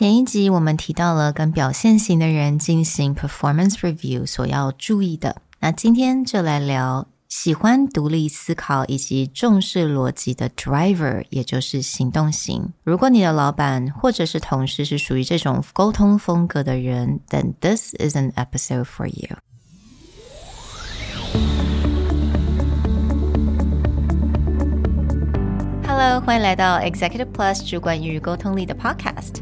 前一集我们提到了跟表现型的人进行 performance review 所要注意的，那今天就来聊喜欢独立思考以及重视逻辑的 driver，也就是行动型。如果你的老板或者是同事是属于这种沟通风格的人，then this is an episode for you。Hello，欢迎来到 Executive Plus 主管与沟通力的 Podcast。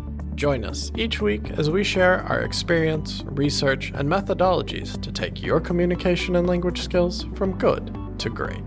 Join us each week as we share our experience, research, and methodologies to take your communication and language skills from good to great.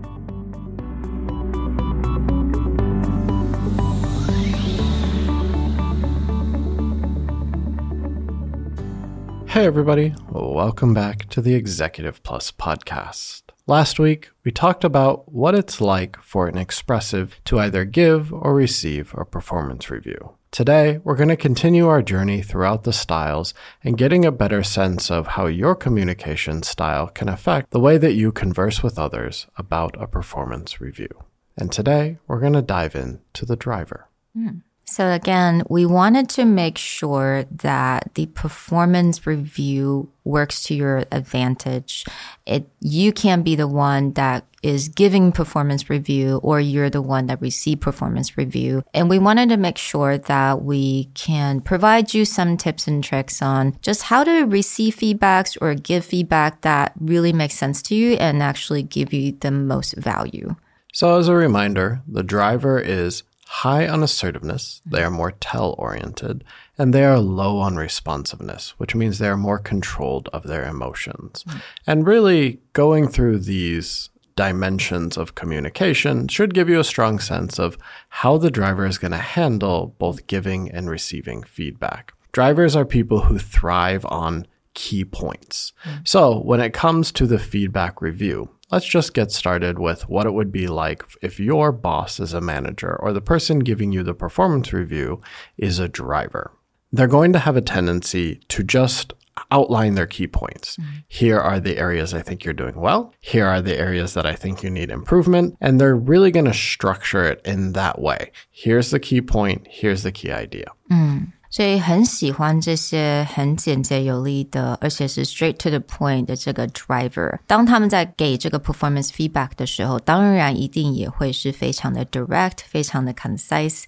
Hey, everybody, welcome back to the Executive Plus podcast. Last week, we talked about what it's like for an expressive to either give or receive a performance review. Today, we're going to continue our journey throughout the styles and getting a better sense of how your communication style can affect the way that you converse with others about a performance review. And today, we're going to dive into the driver. Mm. So again, we wanted to make sure that the performance review works to your advantage. It, you can't be the one that is giving performance review or you're the one that receive performance review. And we wanted to make sure that we can provide you some tips and tricks on just how to receive feedbacks or give feedback that really makes sense to you and actually give you the most value. So as a reminder, the driver is high on assertiveness, they are more tell oriented, and they are low on responsiveness, which means they are more controlled of their emotions. Mm. And really going through these dimensions of communication should give you a strong sense of how the driver is going to handle both giving and receiving feedback. Drivers are people who thrive on key points. Mm. So when it comes to the feedback review, Let's just get started with what it would be like if your boss is a manager or the person giving you the performance review is a driver. They're going to have a tendency to just outline their key points. Mm-hmm. Here are the areas I think you're doing well. Here are the areas that I think you need improvement. And they're really going to structure it in that way. Here's the key point. Here's the key idea. Mm. 所以很喜欢这些很简洁有力的，而且是 straight to the point 的这个 driver。当他们在给这个 performance feedback 的时候，当然一定也会是非常的 direct，非常的 concise。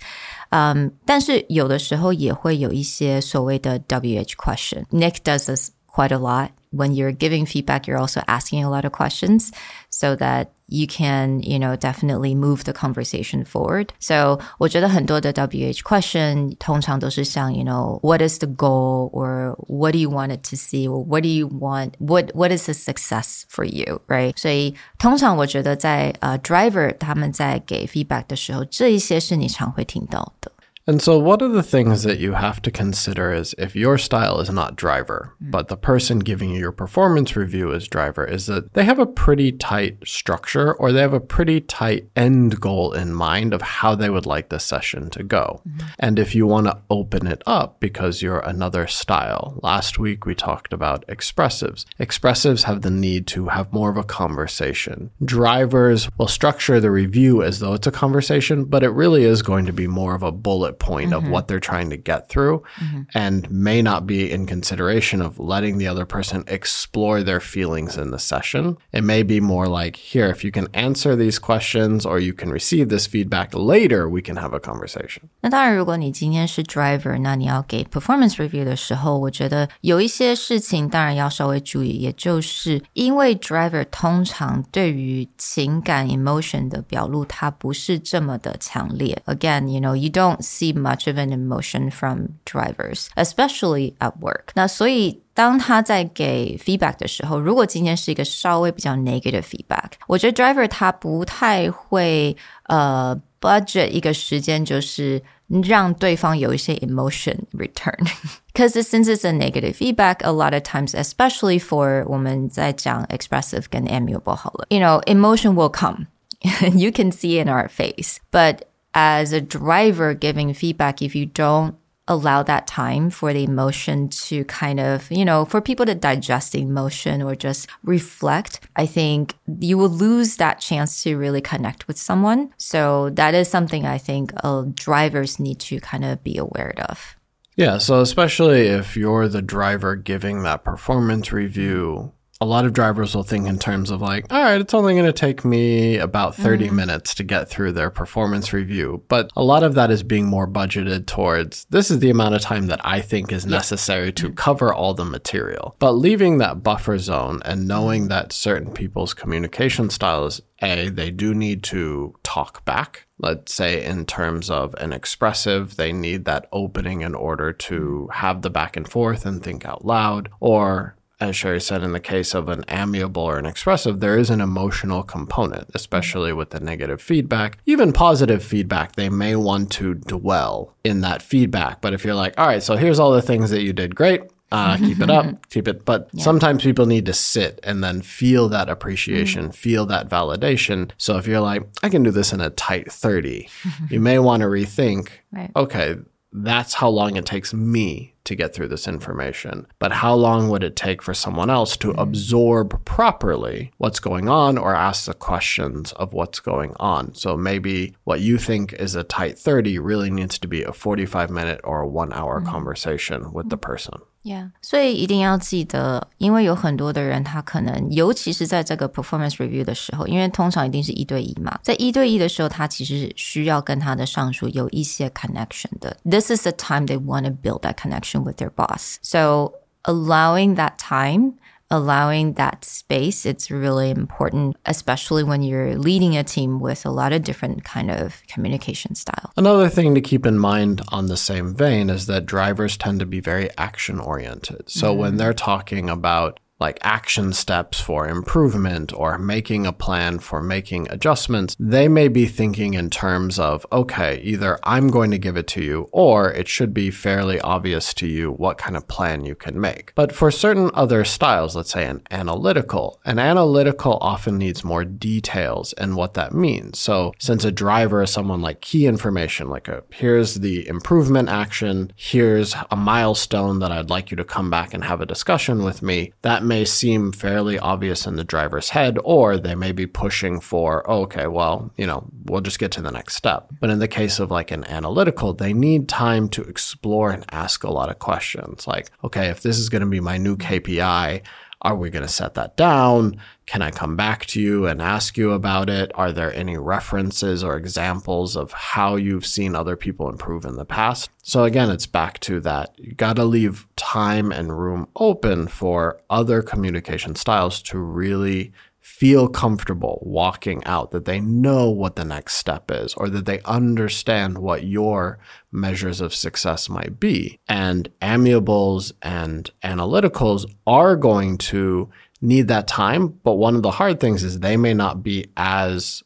嗯，但是有的时候也会有一些所谓的 WH question。Nick does this quite a lot. When you're giving feedback, you're also asking a lot of questions so that you can, you know, definitely move the conversation forward. So 我觉得很多的 WH question 通常都是像 you know, what is the goal or what do you want it to see or what do you want, what, what is a success for you, right? 所以通常我觉得在呃 driver 他们在给 feedback 的时候，这一些是你常会听到的。 And so, what are the things that you have to consider is if your style is not driver, mm. but the person giving you your performance review is driver, is that they have a pretty tight structure or they have a pretty tight end goal in mind of how they would like the session to go. Mm. And if you want to open it up because you're another style, last week we talked about expressives. Expressives have the need to have more of a conversation. Drivers will structure the review as though it's a conversation, but it really is going to be more of a bullet point mm-hmm. of what they're trying to get through mm-hmm. and may not be in consideration of letting the other person explore their feelings in the session. It may be more like, here, if you can answer these questions or you can receive this feedback later, we can have a conversation. 那当然，如果你今天是 driver，那你要给 performance review 的时候，我觉得有一些事情当然要稍微注意，也就是因为 driver 通常对于情感 emotion 的表露，它不是这么的强烈。Again, you know, you don't see see much of an emotion from drivers, especially at work. 那所以当他在给 feedback 的时候，如果今天是一个稍微比较 negative feedback，我觉得 driver 他不太会呃 budget 一个时间，就是 让对方有一些 emotion return. Because since it's a negative feedback, a lot of times, especially for 我们在讲 expressive 跟 amiable 好了, you know, emotion will come. you can see in our face. But as a driver giving feedback, if you don't allow that time for the emotion to kind of, you know, for people to digest the emotion or just reflect, I think you will lose that chance to really connect with someone. So that is something I think uh, drivers need to kind of be aware of. Yeah, so especially if you're the driver giving that performance review, a lot of drivers will think in terms of like, all right, it's only going to take me about 30 mm. minutes to get through their performance review. But a lot of that is being more budgeted towards this is the amount of time that I think is necessary to cover all the material. But leaving that buffer zone and knowing mm. that certain people's communication styles, A, they do need to talk back. Let's say, in terms of an expressive, they need that opening in order to have the back and forth and think out loud. Or as Sherry said, in the case of an amiable or an expressive, there is an emotional component, especially with the negative feedback. Even positive feedback, they may want to dwell in that feedback. But if you're like, all right, so here's all the things that you did great, uh, keep it up, keep it. But yeah. sometimes people need to sit and then feel that appreciation, mm. feel that validation. So if you're like, I can do this in a tight 30, you may want to rethink, right. okay, that's how long it takes me to get through this information. But how long would it take for someone else to absorb properly what's going on or ask the questions of what's going on? So maybe what you think is a tight 30 really needs to be a 45 minute or a one hour mm-hmm. conversation with the person. Yeah，所以一定要记得，因为有很多的人，他可能尤其是在这个 performance review 的时候，因为通常一定是一对一嘛，在一对一的时候，他其实需要跟他的上属有一些 connection 的。This is the time they want to build that connection with their boss. So allowing that time allowing that space it's really important especially when you're leading a team with a lot of different kind of communication style another thing to keep in mind on the same vein is that drivers tend to be very action oriented so mm. when they're talking about like action steps for improvement or making a plan for making adjustments, they may be thinking in terms of, okay, either I'm going to give it to you or it should be fairly obvious to you what kind of plan you can make. But for certain other styles, let's say an analytical, an analytical often needs more details and what that means. So since a driver is someone like key information, like a, here's the improvement action, here's a milestone that I'd like you to come back and have a discussion with me, that may seem fairly obvious in the driver's head, or they may be pushing for, oh, okay, well, you know, we'll just get to the next step. But in the case of like an analytical, they need time to explore and ask a lot of questions. Like, okay, if this is going to be my new KPI, are we going to set that down? Can I come back to you and ask you about it? Are there any references or examples of how you've seen other people improve in the past? So again, it's back to that. You got to leave time and room open for other communication styles to really feel comfortable walking out, that they know what the next step is, or that they understand what your measures of success might be. And amiables and analyticals are going to need that time. But one of the hard things is they may not be as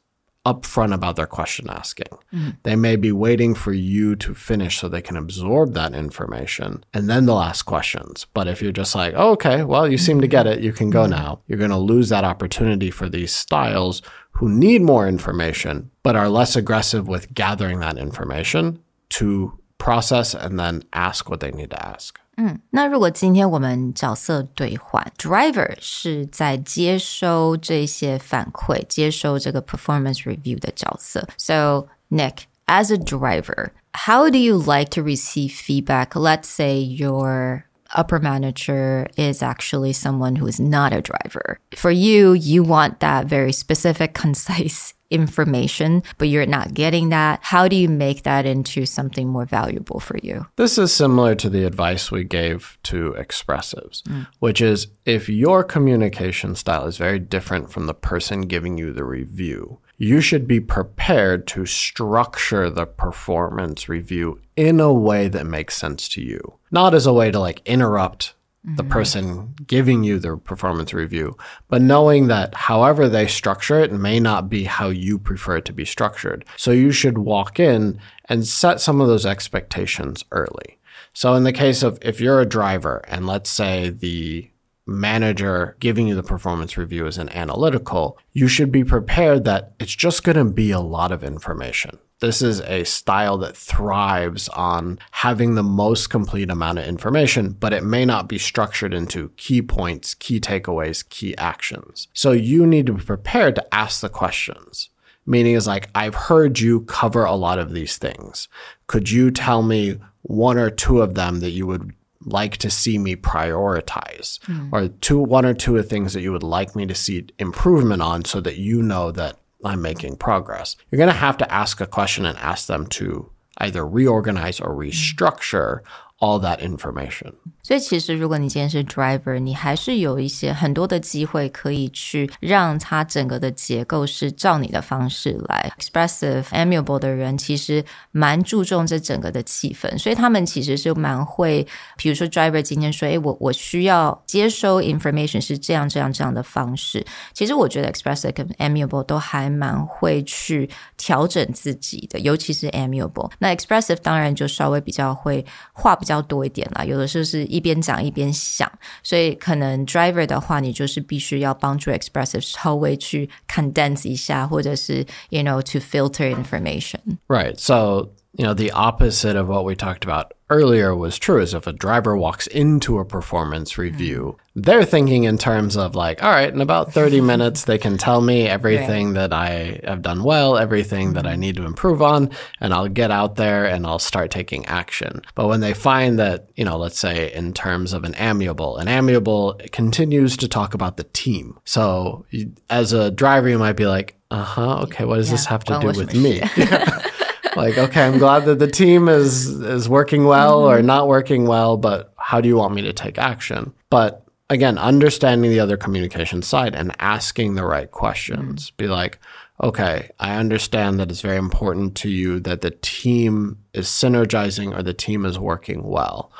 upfront about their question asking. Mm-hmm. They may be waiting for you to finish so they can absorb that information and then they'll ask questions. But if you're just like, oh, okay, well, you seem to get it, you can go mm-hmm. now, you're going to lose that opportunity for these styles who need more information but are less aggressive with gathering that information to process and then ask what they need to ask. 嗯，那如果今天我们角色兑换，driver 是在接收这些反馈、接收这个 performance review 的角色。So Nick, as a driver, how do you like to receive feedback? Let's say your upper manager is actually someone who is not a driver. For you, you want that very specific, concise information, but you're not getting that. How do you make that into something more valuable for you? This is similar to the advice we gave to expressives, mm. which is if your communication style is very different from the person giving you the review, you should be prepared to structure the performance review in a way that makes sense to you, not as a way to like interrupt the mm-hmm. person giving you the performance review, but knowing that however they structure it may not be how you prefer it to be structured. So you should walk in and set some of those expectations early. So in the case of if you're a driver and let's say the manager giving you the performance review is an analytical, you should be prepared that it's just going to be a lot of information. This is a style that thrives on having the most complete amount of information, but it may not be structured into key points, key takeaways, key actions. So you need to be prepared to ask the questions. Meaning is like, I've heard you cover a lot of these things. Could you tell me one or two of them that you would like to see me prioritize hmm. or two one or two of things that you would like me to see improvement on so that you know that I'm making progress. You're going to have to ask a question and ask them to either reorganize or restructure all that information. 所以其实，如果你今天是 driver，你还是有一些很多的机会可以去让它整个的结构是照你的方式来。Expressive、amiable 的人其实蛮注重这整个的气氛，所以他们其实是蛮会，比如说 driver 今天说，诶，我我需要接收 information 是这样这样这样的方式。其实我觉得 expressive 跟 amiable 都还蛮会去调整自己的，尤其是 amiable。那 expressive 当然就稍微比较会话比较 要多一点啦，有的时候是。一边讲一边想，所以可能 driver 的话，你就是必须要帮助 expressive 稍微去 condense 一下，或者是 you know to filter information. Right. So you know, the opposite of what we talked about earlier was true is if a driver walks into a performance review, mm. they're thinking in terms of like, all right, in about 30 minutes, they can tell me everything right. that I have done well, everything that I mm-hmm. need to improve on, and I'll get out there and I'll start taking action. But when they find that, you know, let's say in terms of an amiable, an amiable continues to talk about the team. So as a driver, you might be like, uh huh, okay, what does yeah. this have to well, do with me? like, okay, I'm glad that the team is is working well mm-hmm. or not working well, but how do you want me to take action? But again, understanding the other communication side and asking the right questions. Mm-hmm. Be like, okay, I understand that it's very important to you that the team is synergizing or the team is working well.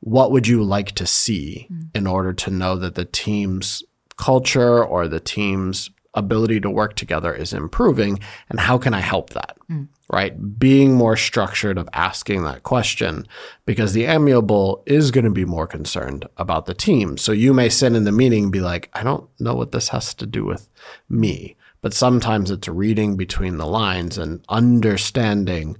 What would you like to see mm-hmm. in order to know that the team's culture or the team's ability to work together is improving and how can I help that? Mm right? Being more structured of asking that question because the amiable is going to be more concerned about the team. So you may sit in the meeting and be like, I don't know what this has to do with me. But sometimes it's reading between the lines and understanding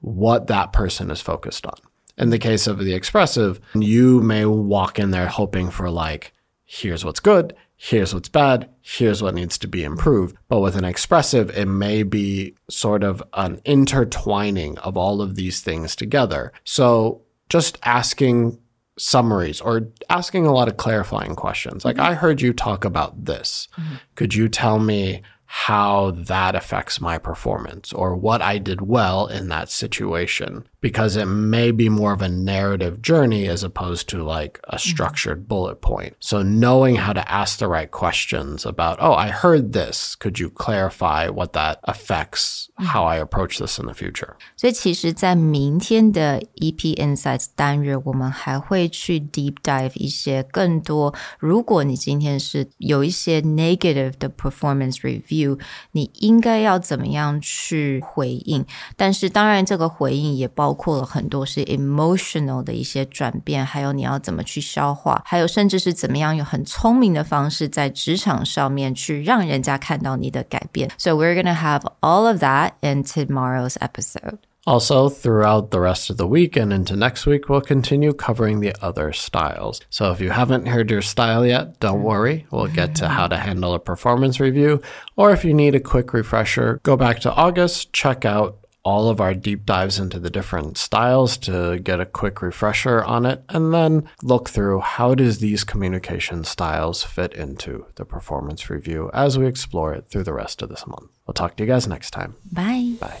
what that person is focused on. In the case of the expressive, you may walk in there hoping for like, here's what's good, here's what's bad, here's what needs to be improved. But with an expressive, it may be sort of an intertwining of all of these things together. So just asking summaries or asking a lot of clarifying questions. Like, mm-hmm. I heard you talk about this. Mm-hmm. Could you tell me how that affects my performance or what I did well in that situation because it may be more of a narrative journey as opposed to like a mm-hmm. structured bullet point. So knowing how to ask the right questions about, oh, I heard this. Could you clarify what that affects how I approach this in the future? 所以其实，在明天的 EP Insights 单元，我们还会去 deep dive 一些更多。如果你今天是有一些 negative 的 performance review， 你应该要怎么样去回应？但是当然，这个回应也包包括了很多是 emotional 的一些转变，还有你要怎么去消化，还有甚至是怎么样用很聪明的方式在职场上面去让人家看到你的改变。So we're gonna have all of that in tomorrow's episode. Also, throughout the rest of the week and into next week, we'll continue covering the other styles. So, if you haven't heard your style yet, don't worry. We'll get to how to handle a performance review. Or if you need a quick refresher, go back to August, check out all of our deep dives into the different styles to get a quick refresher on it and then look through how does these communication styles fit into the performance review as we explore it through the rest of this month. We'll talk to you guys next time. Bye. Bye.